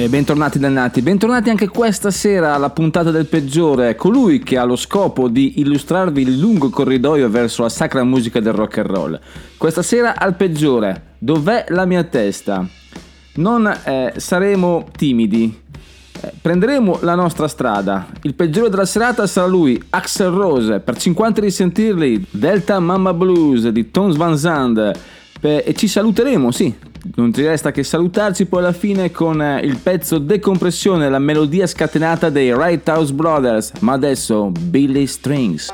E bentornati dannati, bentornati anche questa sera alla puntata del peggiore, colui che ha lo scopo di illustrarvi il lungo corridoio verso la sacra musica del rock and roll. Questa sera al peggiore, dov'è la mia testa? Non eh, saremo timidi, eh, prenderemo la nostra strada. Il peggiore della serata sarà lui, Axel Rose, per 50 di sentirli, Delta Mama Blues di Tones Van Zandt. E ci saluteremo, sì. Non ci resta che salutarci poi alla fine con eh, il pezzo Decompressione, la melodia scatenata dei Right House Brothers. Ma adesso Billy Strings.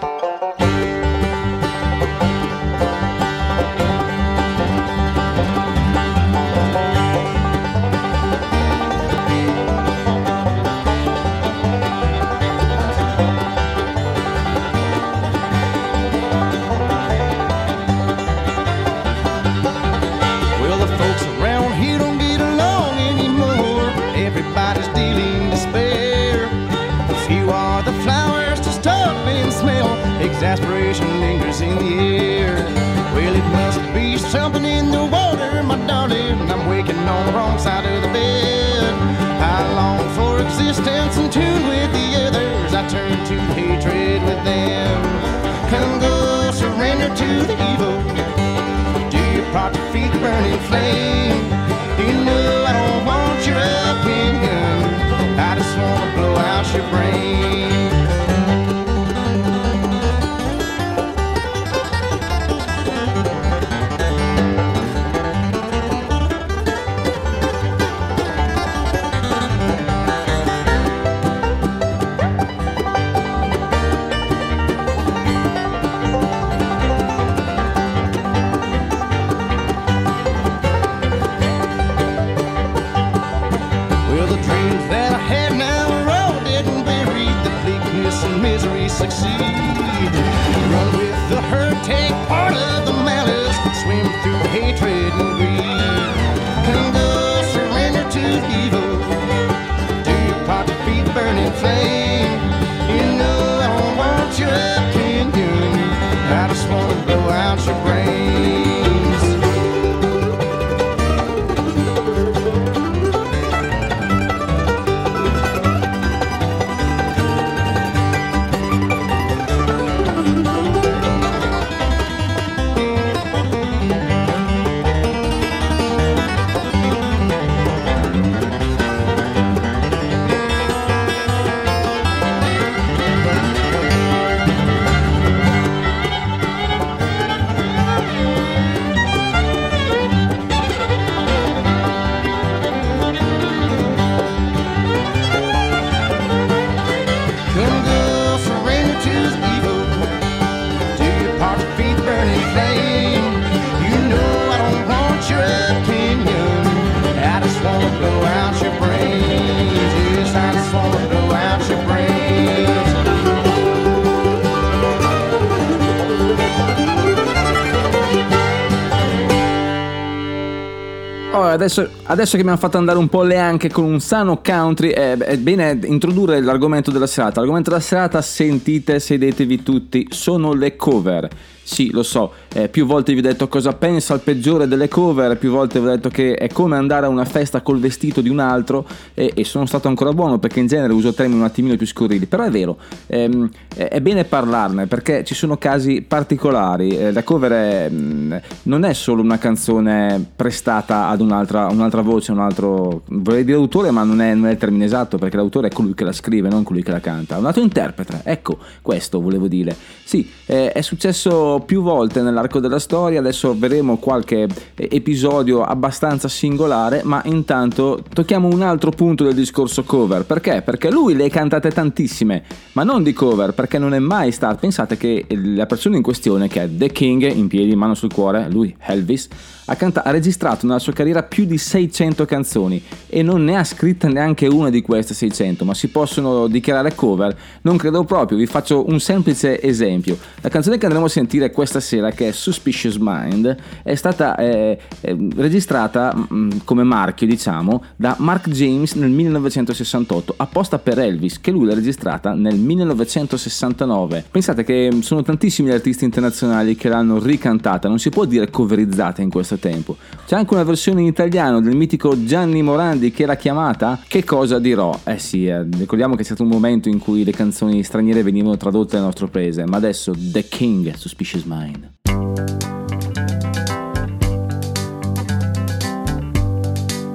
Oh, adesso, adesso che abbiamo fatto andare un po' le anche con un sano country, eh, è bene introdurre l'argomento della serata. L'argomento della serata, sentite, sedetevi tutti, sono le cover. Sì, lo so, eh, più volte vi ho detto cosa pensa il peggiore delle cover, più volte vi ho detto che è come andare a una festa col vestito di un altro e, e sono stato ancora buono perché in genere uso termini un attimino più scurrili, però è vero, ehm, è è bene parlarne perché ci sono casi particolari, Eh, la cover è, mm, non è solo una canzone prestata ad un'altra, un'altra voce, un altro, vorrei dire autore ma non è, non è il termine esatto perché l'autore è colui che la scrive, non colui che la canta, un altro interprete, ecco questo volevo dire. Sì, eh, è successo più volte nell'arco della storia, adesso vedremo qualche eh, episodio abbastanza singolare, ma intanto tocchiamo un altro punto del discorso cover, perché? Perché lui le ha cantate tantissime, ma non di cover, perché non è mai stato, pensate che la persona in questione, che è The King, in piedi, mano sul cuore, lui, Elvis, ha, canta- ha registrato nella sua carriera più di 600 canzoni e non ne ha scritta neanche una di queste 600, ma si possono dichiarare cover? Non credo proprio, vi faccio un semplice esempio. La canzone che andremo a sentire sentire questa sera, che è Suspicious Mind, è stata eh, eh, registrata mm, come marchio, diciamo, da Mark James nel 1968, apposta per Elvis, che lui l'ha registrata nel 1969. Pensate che sono tantissimi gli artisti internazionali che l'hanno ricantata, non si può dire coverizzata in questo tempo. C'è anche una versione in italiano del mitico Gianni Morandi che era chiamata Che cosa dirò? Eh sì, eh, ricordiamo che c'è stato un momento in cui le canzoni straniere venivano tradotte nel nostro paese, ma adesso The King, Suspicious Mind.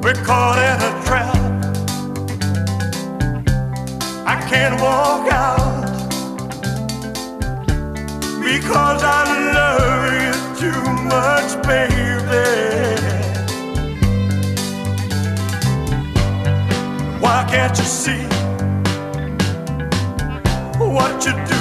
We're caught in a trap. I can't walk out because I love you too much, baby. Why can't you see what you're doing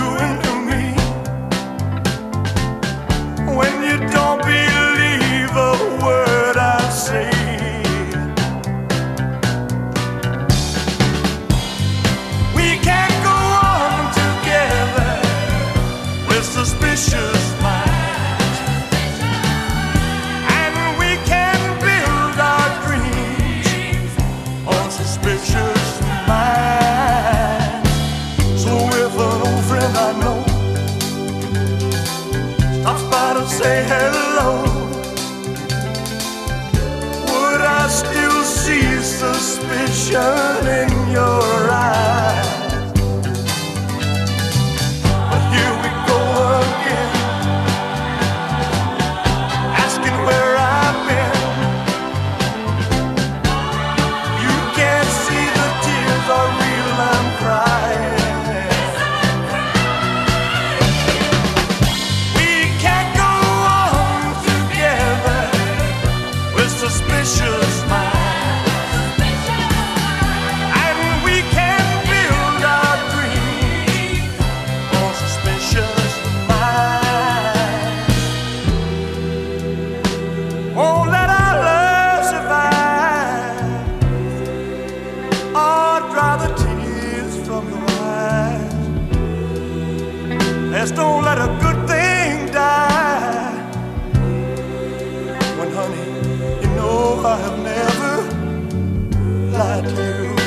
like you.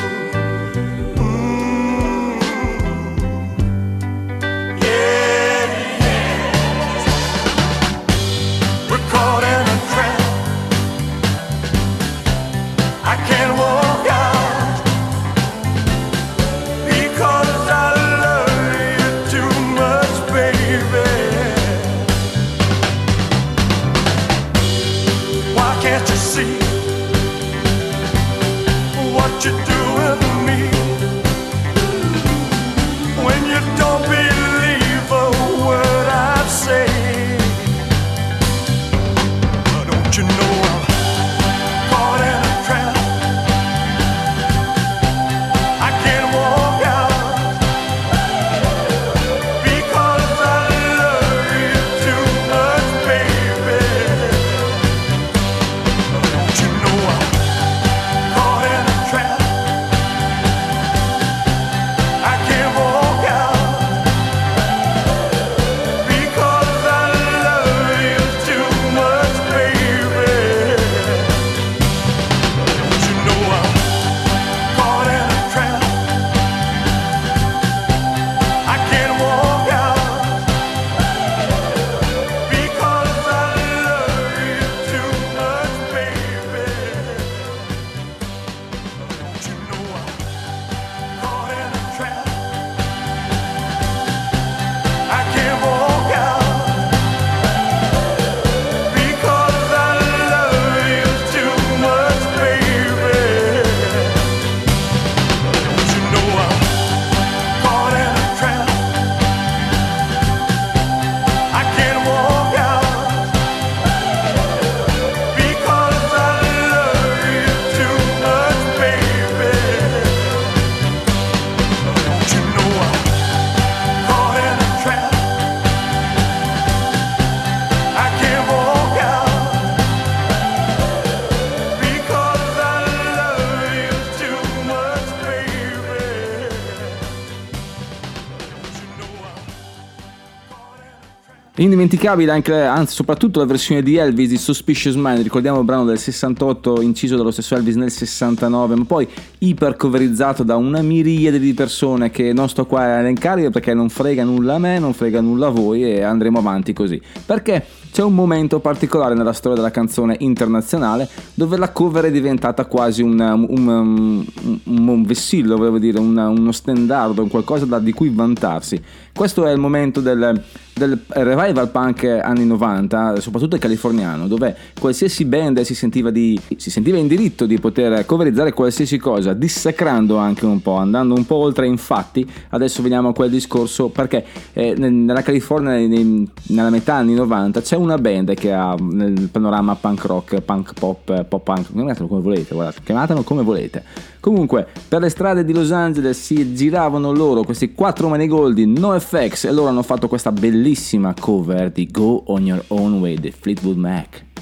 Indimenticabile anche, anzi soprattutto la versione di Elvis di Suspicious Mind, ricordiamo il brano del 68 inciso dallo stesso Elvis nel 69, ma poi ipercoverizzato da una miriade di persone che non sto qua a elencare perché non frega nulla a me, non frega nulla a voi e andremo avanti così. Perché c'è un momento particolare nella storia della canzone internazionale dove la cover è diventata quasi un, un, un, un vessillo, volevo dire, una- uno stendardo, un qualcosa da- di cui vantarsi. Questo è il momento del, del revival punk anni 90, soprattutto il californiano, dove qualsiasi band si sentiva, di, si sentiva in diritto di poter coverizzare qualsiasi cosa, dissacrando anche un po', andando un po' oltre. Infatti, adesso veniamo a quel discorso perché eh, nel- nella California, nei- nella metà anni 90, c'è una band che ha nel panorama punk rock, punk pop, pop punk, chiamatelo come volete, guardate, chiamatelo come volete. Comunque, per le strade di Los Angeles si giravano loro questi quattro manigoldi NoFX e loro hanno fatto questa bellissima cover di Go On Your Own Way di Fleetwood Mac.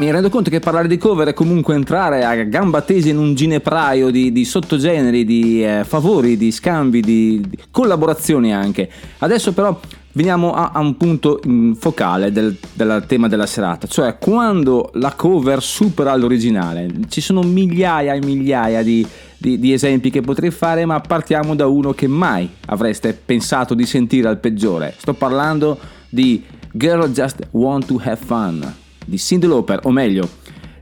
Mi rendo conto che parlare di cover è comunque entrare a gamba tesa in un ginepraio di, di sottogeneri, di eh, favori, di scambi, di, di collaborazioni anche. Adesso però veniamo a, a un punto mm, focale del, del tema della serata, cioè quando la cover supera l'originale. Ci sono migliaia e migliaia di, di- di esempi che potrei fare, ma partiamo da uno che mai avreste pensato di sentire al peggiore. Sto parlando di Girl Just Want to Have Fun di Cyndi Lauper, o meglio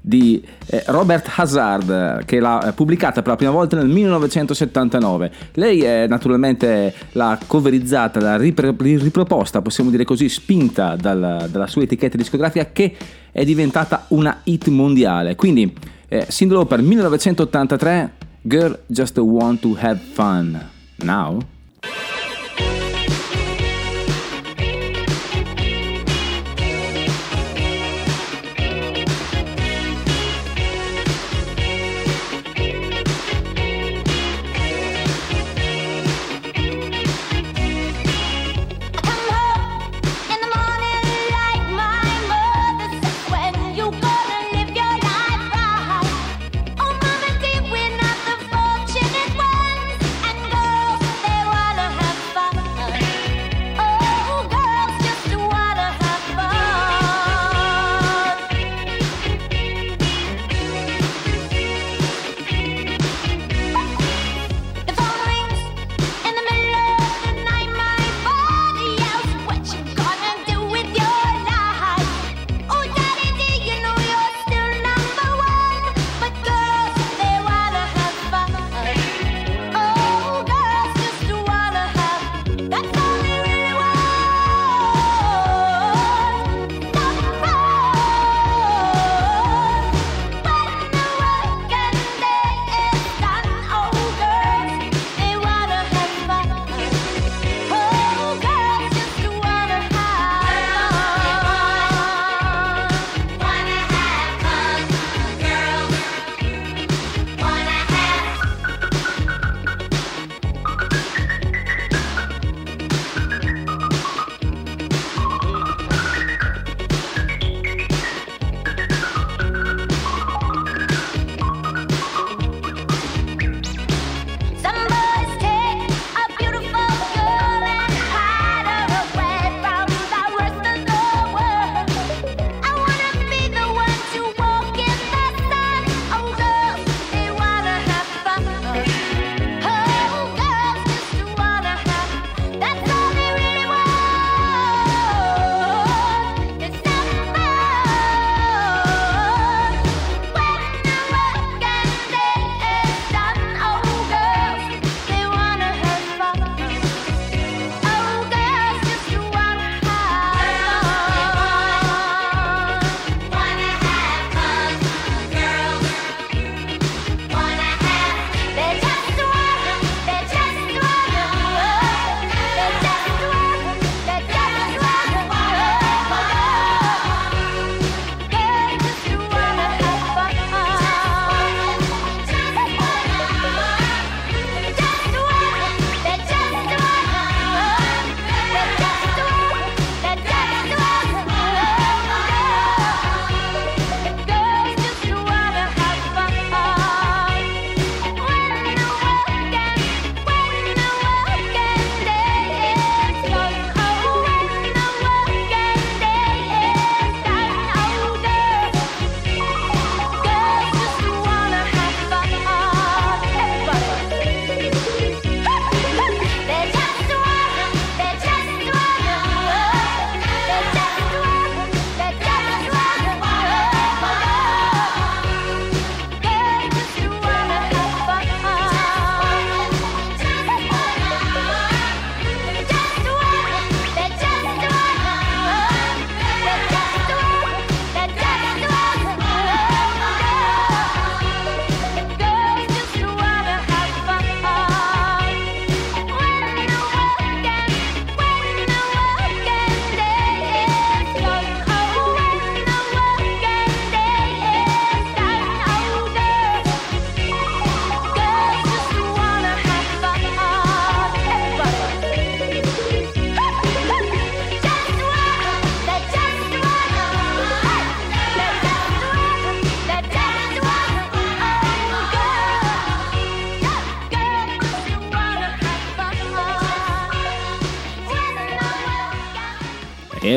di eh, Robert Hazard che l'ha pubblicata per la prima volta nel 1979. Lei è naturalmente l'ha coverizzata, ripre- riproposta, possiamo dire così, spinta dalla, dalla sua etichetta discografica che è diventata una hit mondiale. Quindi eh, Cyndi Lauper 1983 Girl Just Want to Have Fun. Now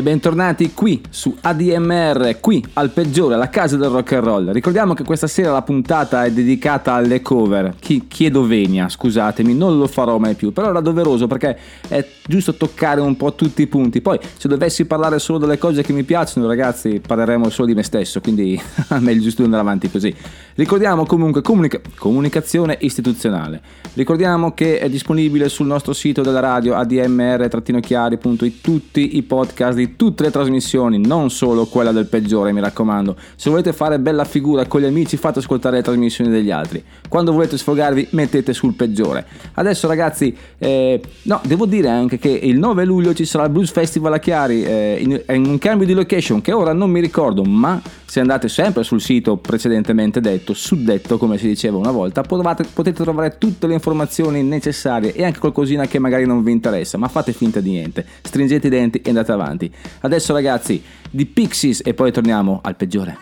Bentornati qui su ADMR, qui al peggiore, alla casa del rock and roll. Ricordiamo che questa sera la puntata è dedicata alle cover. Chi, chiedo venia, scusatemi, non lo farò mai più, però era doveroso perché è giusto toccare un po' tutti i punti. Poi, se dovessi parlare solo delle cose che mi piacciono, ragazzi, parleremo solo di me stesso, quindi è meglio giusto andare avanti così. Ricordiamo comunque comunica- comunicazione istituzionale. Ricordiamo che è disponibile sul nostro sito della radio admr-chiari.it tutti i podcast di tutte le trasmissioni, non solo quella del peggiore, mi raccomando. Se volete fare bella figura con gli amici, fate ascoltare le trasmissioni degli altri. Quando volete sfogarvi, mettete sul peggiore. Adesso, ragazzi, eh, no, devo dire anche che il 9 luglio ci sarà il Blues Festival a Chiari, eh, in, in un cambio di location che ora non mi ricordo, ma se andate sempre sul sito precedentemente detto, suddetto come si diceva una volta, potete, potete trovare tutte le informazioni necessarie e anche qualcosina che magari non vi interessa, ma fate finta di niente, stringete i denti e andate avanti. Adesso ragazzi, di Pixies e poi torniamo al peggiore.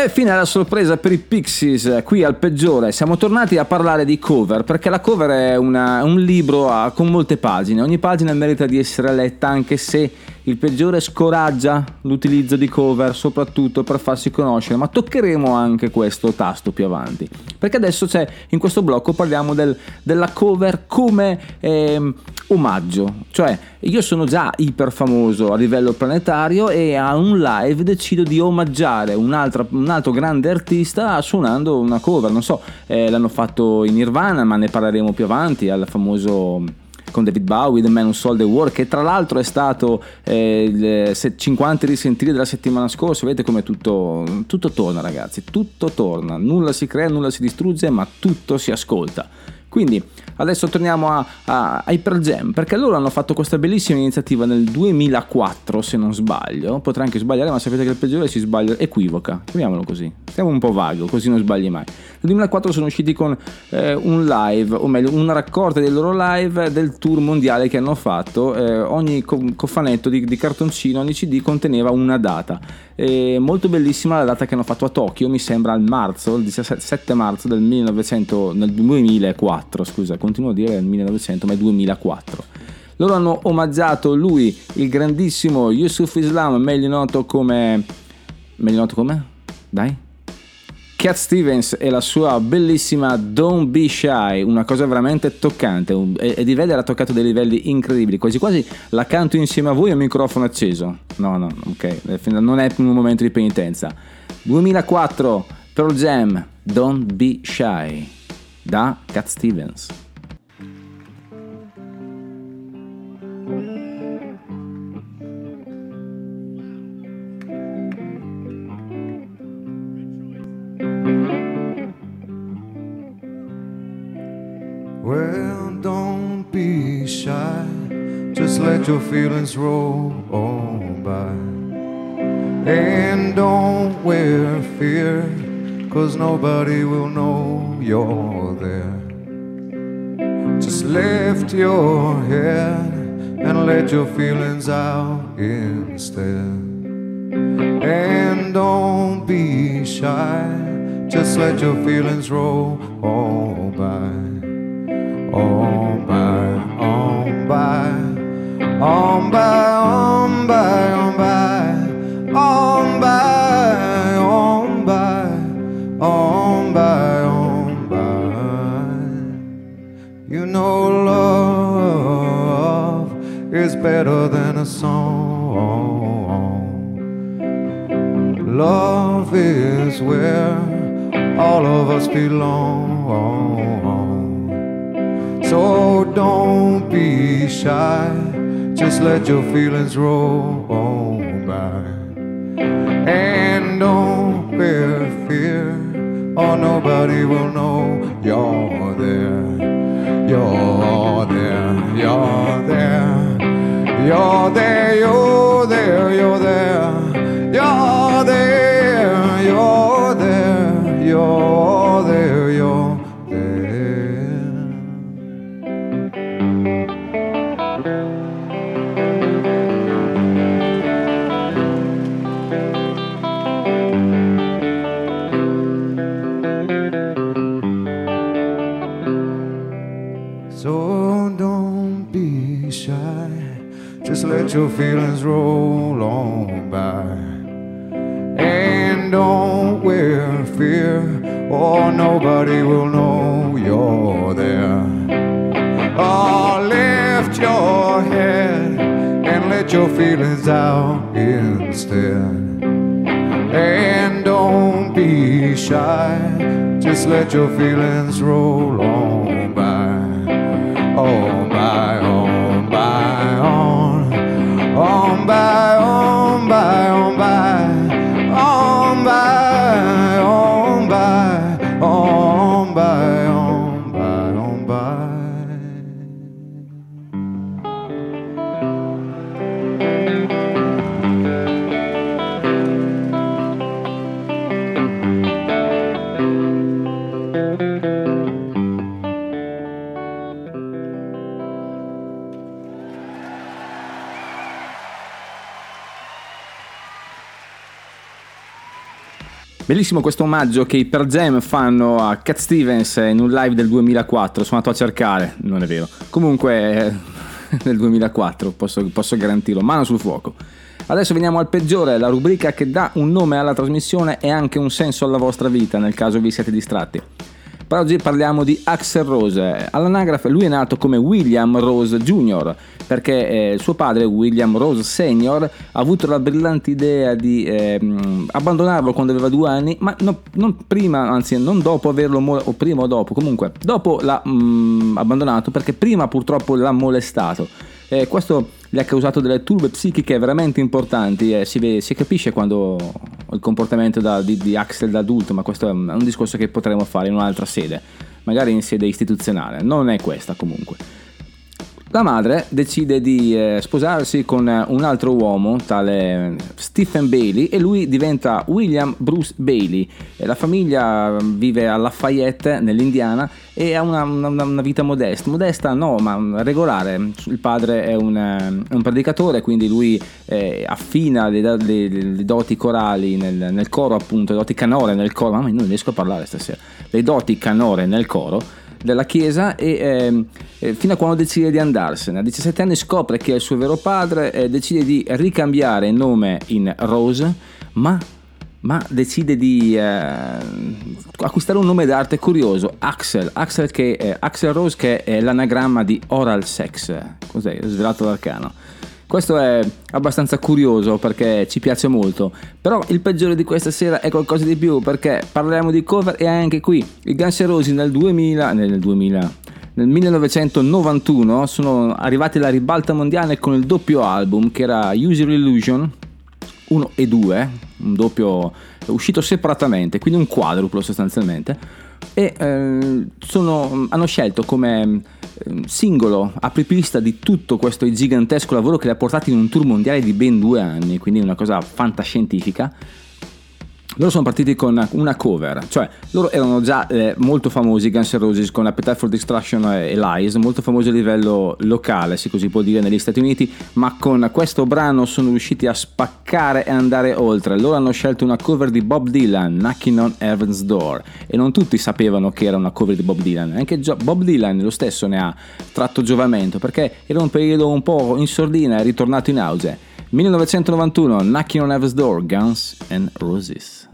E fine alla sorpresa per i Pixies, eh, qui al peggiore. Siamo tornati a parlare di cover, perché la cover è una- un libro a- con molte pagine. Ogni pagina merita di essere letta, anche se il peggiore scoraggia l'utilizzo di cover, soprattutto per farsi conoscere, ma toccheremo anche questo tasto più avanti. Perché adesso c'è in questo blocco parliamo del- della cover come ehm, omaggio, cioè io sono già iper famoso a livello planetario e a un live decido di omaggiare un'altra- un altro grande artista suonando una cover, non so, eh, l'hanno fatto in Nirvana, ma ne parleremo più avanti, al famoso con David Bowie, The Man Who Sold the War, che tra l'altro è stato eh, il se- 50 risentiti della settimana scorsa. Vedete come tutto, tutto torna, ragazzi. Tutto torna. Nulla si crea, nulla si distrugge, ma tutto si ascolta. Quindi adesso torniamo a, a Jam perché loro hanno fatto questa bellissima iniziativa nel 2004 se non sbaglio. Potrei anche sbagliare ma sapete che il peggiore si sbaglia equivoca chiamiamolo così. Stiamo un po' vago così non sbagli mai. Nel 2004 sono usciti con eh, un live o meglio una raccolta dei loro live del tour mondiale che hanno fatto eh, ogni co- cofanetto di, di cartoncino ogni cd conteneva una data. E molto bellissima la data che hanno fatto a Tokyo mi sembra il marzo il 17 marzo del 1900 nel 2004 scusa continuo a dire il 1900 ma è 2004 loro hanno omaggiato lui il grandissimo Yusuf Islam meglio noto come meglio noto come? dai Cat Stevens e la sua bellissima Don't Be Shy, una cosa veramente toccante e, di ha toccato dei livelli incredibili, quasi quasi la canto insieme a voi a microfono acceso. No, no, ok, non è un momento di penitenza. 2004 Pearl Jam, Don't Be Shy, da Cat Stevens. Well, don't be shy. Just let your feelings roll on by. And don't wear fear, cause nobody will know you're there. Just lift your head and let your feelings out instead. And don't be shy, just let your feelings roll on by on by, on by, on by, is where all of us belong. So don't be shy, just let your feelings roll by. And don't fear, or nobody will know you're there. You're there, you're there, you're there, you're there, you're there, Don't be shy, just let your feelings roll on by. And don't wear fear, or nobody will know you're there. Oh, lift your head and let your feelings out instead. And don't be shy, just let your feelings roll on Bellissimo questo omaggio che i Per Jam fanno a Cat Stevens in un live del 2004. Sono andato a cercare, non è vero. Comunque, eh, nel 2004, posso, posso garantirlo, mano sul fuoco. Adesso veniamo al peggiore, la rubrica che dà un nome alla trasmissione e anche un senso alla vostra vita nel caso vi siete distratti. Per oggi parliamo di Axel Rose. All'anagrafe lui è nato come William Rose Jr. perché eh, suo padre William Rose Sr. ha avuto la brillante idea di ehm, abbandonarlo quando aveva due anni, ma no- non prima, anzi non dopo averlo mo- o prima o dopo, comunque dopo l'ha mm, abbandonato perché prima purtroppo l'ha molestato. Eh, questo gli ha causato delle turbe psichiche veramente importanti e si, vede- si capisce quando il comportamento da- di, di Axel da adulto, ma questo è un, discorso che potremo fare in un'altra sede, magari in sede istituzionale, non è questa comunque. La madre decide di eh, sposarsi con eh, un altro uomo, tale Stephen Bailey, e lui diventa William Bruce Bailey. E la famiglia vive a Lafayette, nell'Indiana, e ha una, una- una vita modesta. Modesta no, ma regolare. Il padre è un, eh, un predicatore, quindi lui eh, affina le, le- le doti corali nel, nel coro, appunto, le doti canore nel coro. Mamma, mia, non riesco a parlare stasera. Le doti canore nel coro della chiesa e eh, fino a quando decide di andarsene. A 17 anni scopre che è il suo vero padre e decide di ricambiare nome in Rose, ma, ma decide di eh, acquistare un nome d'arte curioso, Axel, Axel, che, eh, Axel Rose che è l'anagramma di oral sex, cos'è? Svelato l'arcano. Questo è abbastanza curioso perché ci piace molto, però il peggiore di questa sera è qualcosa di più perché parliamo di cover e anche qui i Guns N' nel 2000, nel 2000, nel 1991 sono arrivati alla ribalta mondiale con il doppio album che era User Illusion 1 e 2, un doppio uscito separatamente, quindi un quadruplo sostanzialmente. E eh, sono- hanno scelto come eh, singolo apripista di tutto questo gigantesco lavoro che li ha portati in un tour mondiale di ben due anni, quindi una cosa fantascientifica. Loro sono partiti con una cover, cioè loro erano già eh, molto famosi Guns N' Roses con Appetite for Destruction e Lies, molto famosi a livello locale, se così può dire, negli Stati Uniti, ma con questo brano sono riusciti a spaccare e andare oltre. Loro hanno scelto una cover di Bob Dylan, Knocking on Heaven's Door, e non tutti sapevano che era una cover di Bob Dylan, anche Bob Dylan lo stesso ne ha tratto giovamento, perché era un periodo un po' in sordina è ritornato in auge. 1991, Knocking on Heaven's Door, Guns and Roses.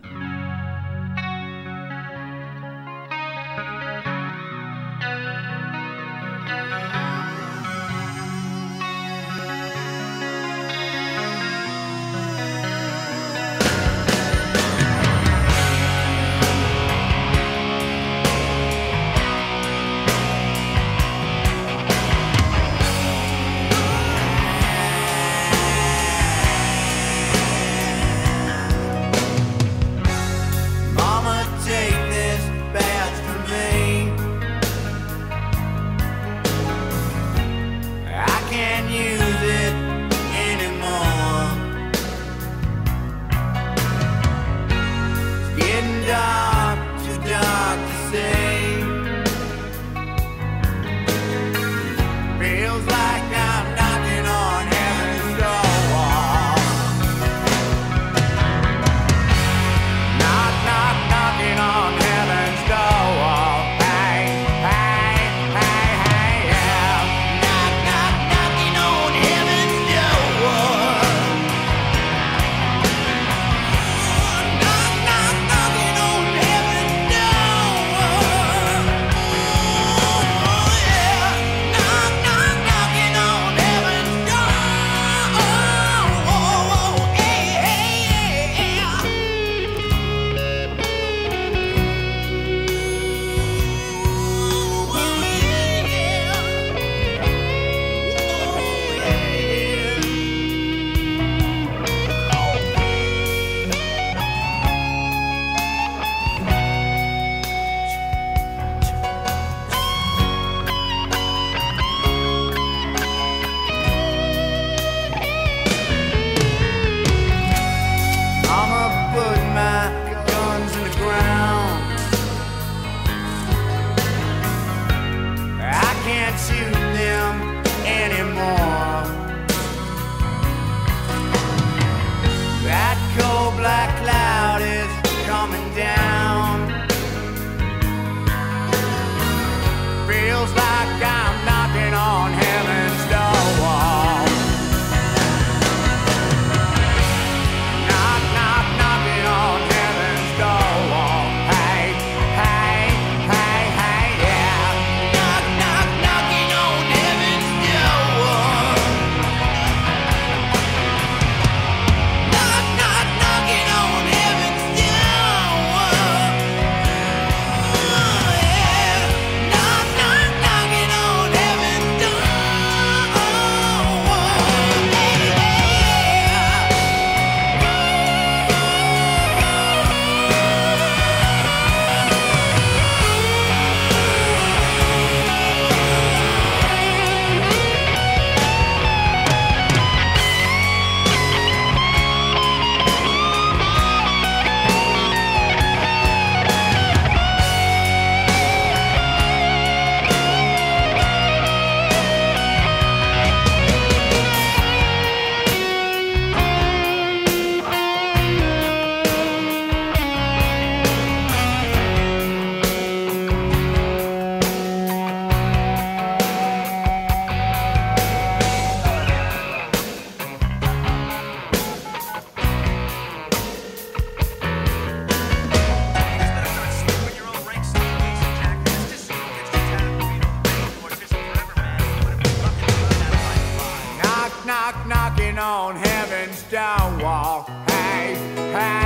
Knock, knocking on heaven's door wall. Hey, hey,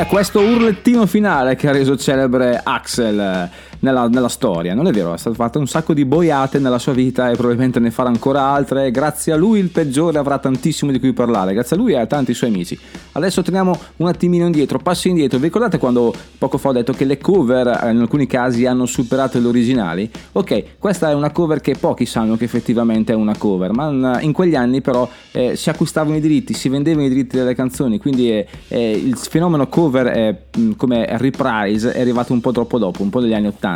è questo urlettino finale che ha reso celebre Axel. eh, nella, nella storia. Non è vero, è stato fatto un sacco di boiate nella sua vita e probabilmente ne farà ancora altre. Grazie a lui il peggiore avrà tantissimo di cui parlare. Grazie a lui e a tanti suoi amici. Adesso torniamo un attimino indietro, passi indietro. Vi ricordate quando poco fa ho detto che le cover eh, in alcuni casi hanno superato le originali? Ok, questa è una cover che pochi sanno che effettivamente è una cover, ma in- in quegli anni però eh, si acquistavano i diritti, si vendevano i diritti delle canzoni, quindi eh, eh, il fenomeno cover mh, come reprise è arrivato un po' troppo dopo, un po' negli anni 80.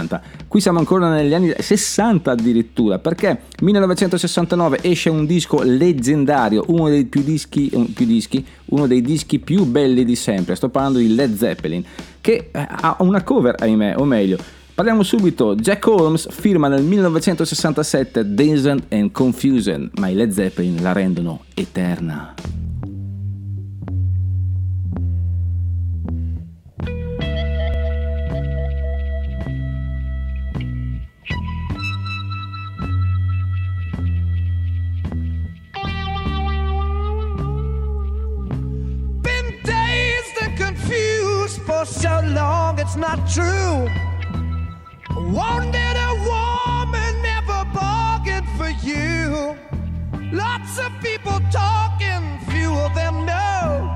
Qui siamo ancora negli anni 60 addirittura, perché 1969 esce un disco leggendario, uno dei più dischi, un- più dischi, uno dei dischi più belli di sempre. Sto parlando di Led Zeppelin, che eh, ha una cover, ahimè, o meglio. Parliamo subito, Jack Holmes firma nel 1967 Dazed and Confusion, ma i Led Zeppelin la rendono eterna. For so long, it's not true. Wanted a woman, never bargained for you. Lots of people talking, few of them know.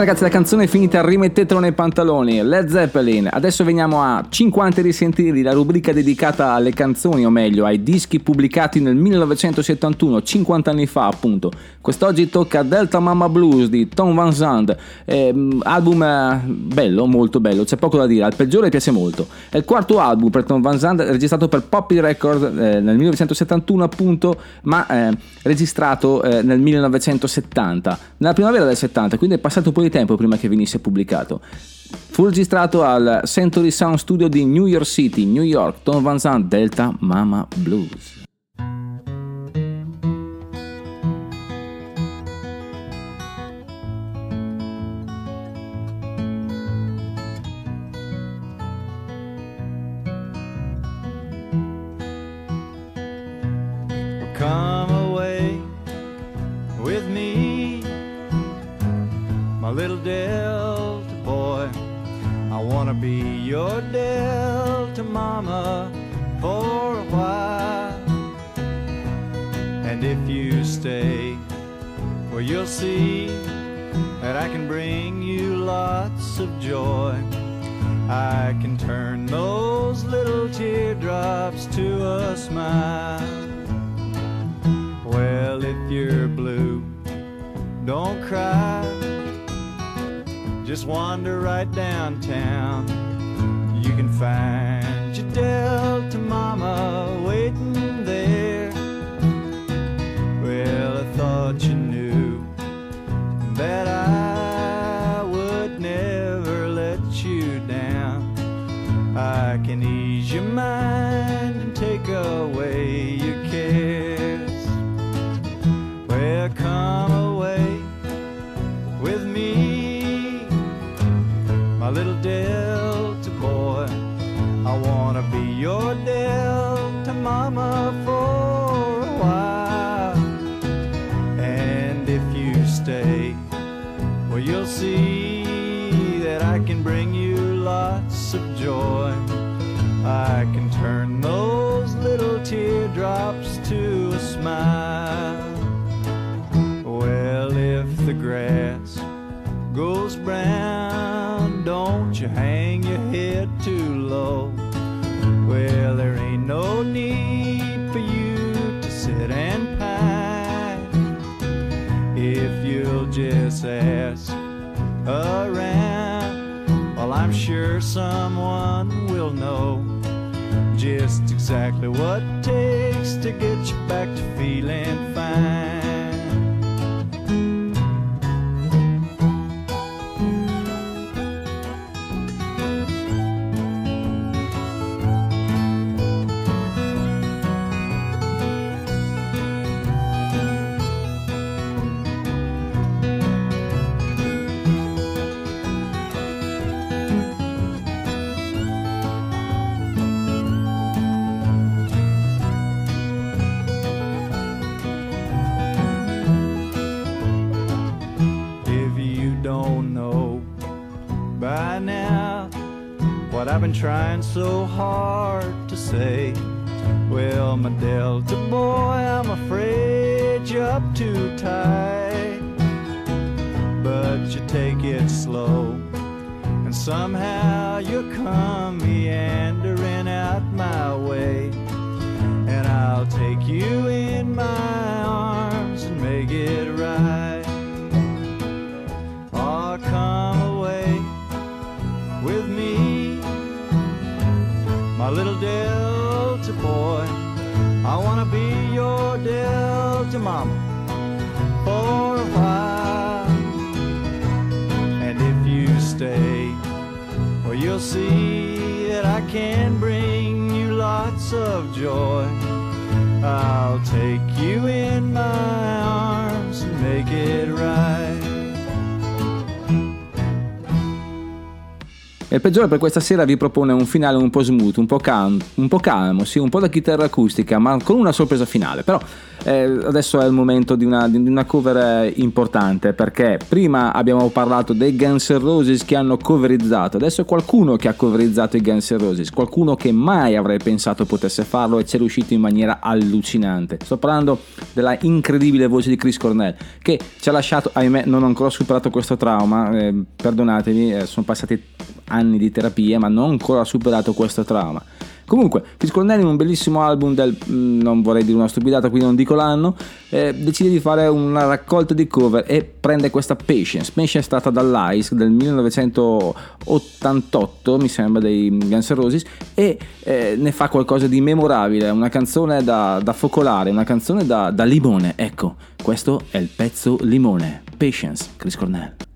Bene ragazzi, la canzone è finita, rimettetelo nei pantaloni. Led Zeppelin. Adesso veniamo a 50 risentiri, la rubrica dedicata alle canzoni, o meglio, ai dischi pubblicati nel 1971, 50 anni fa appunto. Quest'oggi tocca Delta Mama Blues di Tom Van Zandt. Ehm, album eh, bello, molto bello, c'è poco da dire, al peggiore piace molto. È il quarto album per Tom Van Zandt, registrato per Poppy Record eh, nel 1971 appunto, ma eh, registrato eh, nel 1970, nella primavera del 70, quindi è passato un po' di tempo prima che venisse pubblicato. Fu registrato al Century Sound Studio di New York City, New York, Tom Van Zandt, Delta Mama Blues. Too low. Well, there ain't no need for you to sit and pine if you'll just ask around. Well, I'm sure someone will know just exactly what it takes to get you back to feeling fine. I've been trying so hard to say, well, my Delta boy, I'm afraid you're up too tight. But you take it slow, and somehow you'll come meandering out my way. And I'll take you in my arms Delta mama for a while. And if you stay, well, you'll see that I can bring you lots of joy. I'll take you in my arms and make it right. Il peggiore per questa sera vi propone un finale un po' smooth, un po', cal- un po calmo, sì, un po' da chitarra acustica, ma con una sorpresa finale. Però eh, adesso è il momento di una, di una cover eh, importante perché prima abbiamo parlato dei Guns N' Roses che hanno coverizzato, adesso è qualcuno che ha coverizzato i Guns N' Roses, qualcuno che mai avrei pensato potesse farlo e ci è riuscito in maniera allucinante. Sto parlando della incredibile voce di Chris Cornell che ci ha lasciato, ahimè non ho ancora superato questo trauma, eh, perdonatemi, eh, sono passati anni di terapia ma non ancora superato questo trauma. Comunque, Cornell in un bellissimo album del, mm, non vorrei dire una stupidata, quindi non dico l'anno, eh, decide di fare una raccolta di cover e prende questa Patience. Patience è stata dall'Ice del 1988, mi sembra, dei Guns N' Roses, e eh, ne fa qualcosa di memorabile, una canzone da, da focolare, una canzone da, da limone. Ecco, questo è il pezzo limone. Patience, Chris Cornell.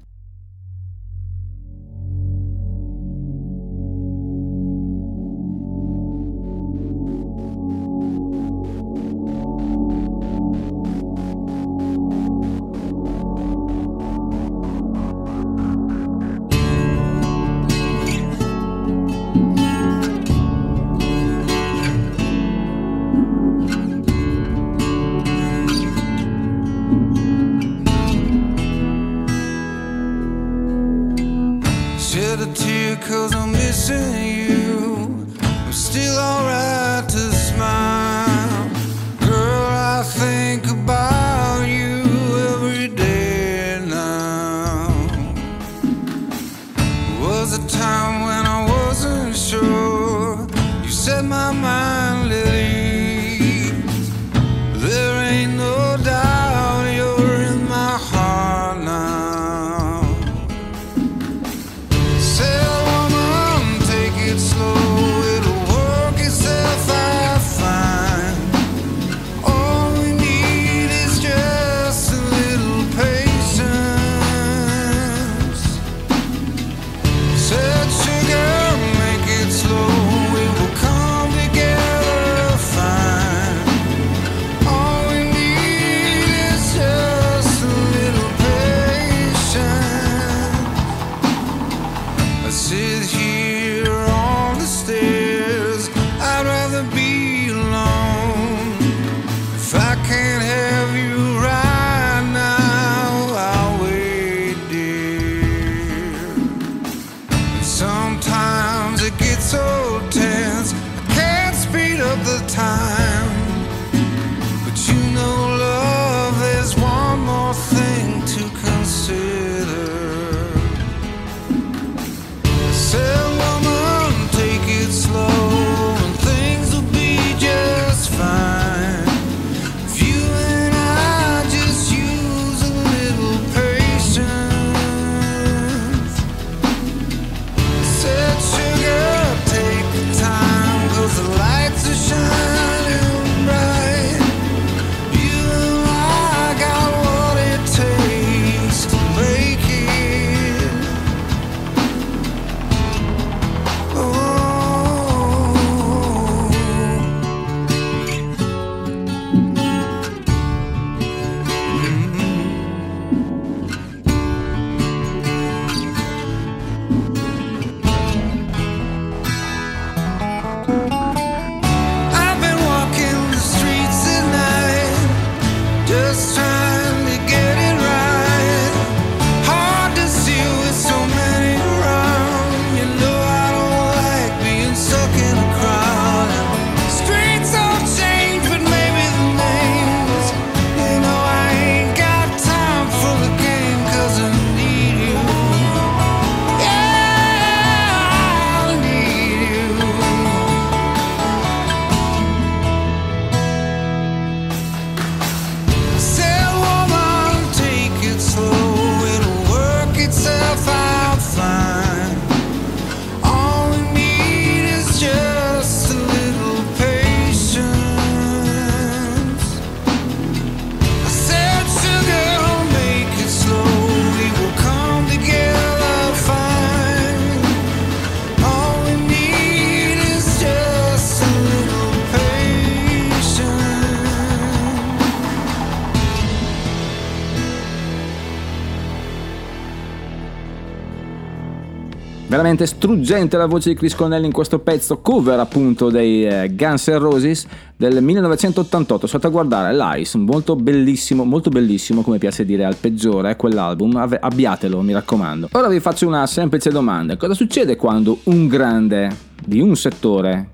Veramente struggente la voce di Chris Cornell in questo pezzo cover appunto dei eh, Guns N' Roses del 1988. State a guardare l'Ice, molto bellissimo, molto bellissimo come piace dire al peggiore, eh, quell'album, abbiatelo mi raccomando. Ora vi faccio una semplice domanda, cosa succede quando un grande di un settore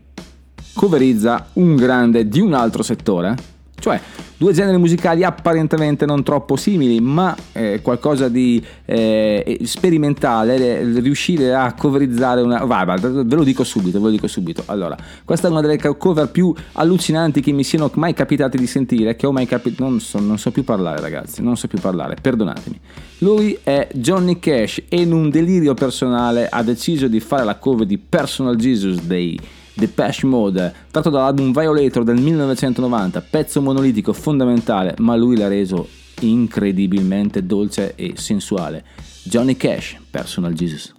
coverizza un grande di un altro settore? Cioè, due generi musicali apparentemente non troppo simili, ma eh, qualcosa di eh, sperimentale, riuscire a coverizzare una... Vai, vai, ve lo dico subito, ve lo dico subito. Allora, questa è una delle cover più allucinanti che mi siano mai capitate di sentire, che ho mai capito... Non so, non so più parlare ragazzi, non so più parlare, perdonatemi. Lui è Johnny Cash e in un delirio personale ha deciso di fare la cover di Personal Jesus dei Depeche Mode, tratto dall'album Violator del 1990, pezzo monolitico fondamentale, ma lui l'ha reso incredibilmente dolce e sensuale. Johnny Cash, Personal Jesus.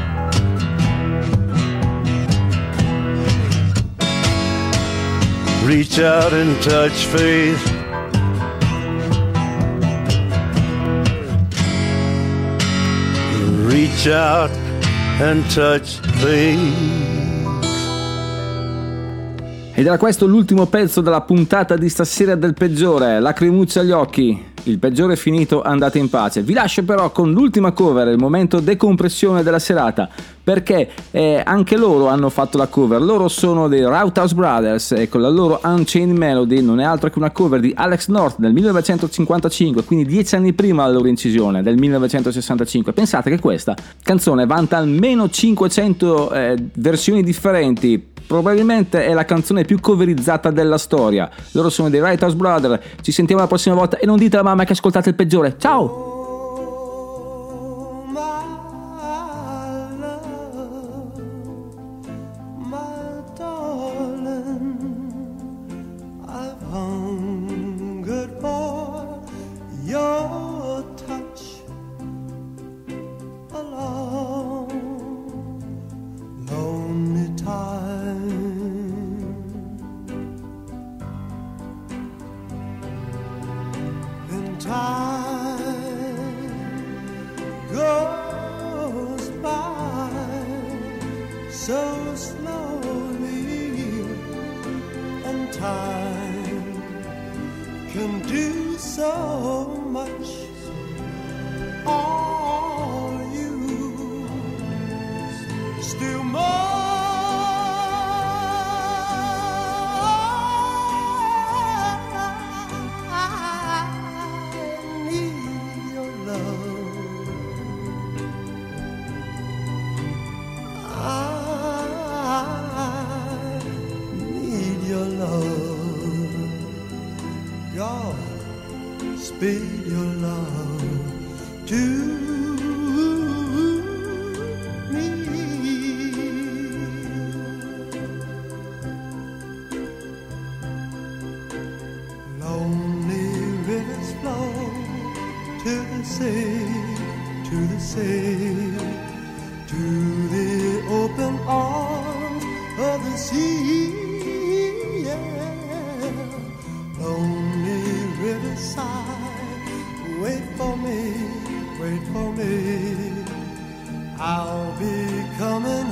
Reach out and touch faith. Reach out and touch faith. Ed era questo l'ultimo pezzo della puntata di stasera del peggiore, lacrimucce agli occhi. Il peggiore è finito, andate in pace. Vi lascio però con l'ultima cover, il momento decompressione della serata, perché eh, anche loro hanno fatto la cover. Loro sono dei Routhouse Brothers e con la loro Unchained Melody non è altro che una cover di Alex North del 1955, quindi dieci anni prima della loro incisione, del 1965. Pensate che questa canzone vanta almeno 500 eh, versioni differenti. Probabilmente è la canzone più coverizzata della storia. Loro sono dei Writers Brothers. Ci sentiamo la prossima volta e non dite alla mamma che ascoltate il peggiore. Ciao! For me, I'll be coming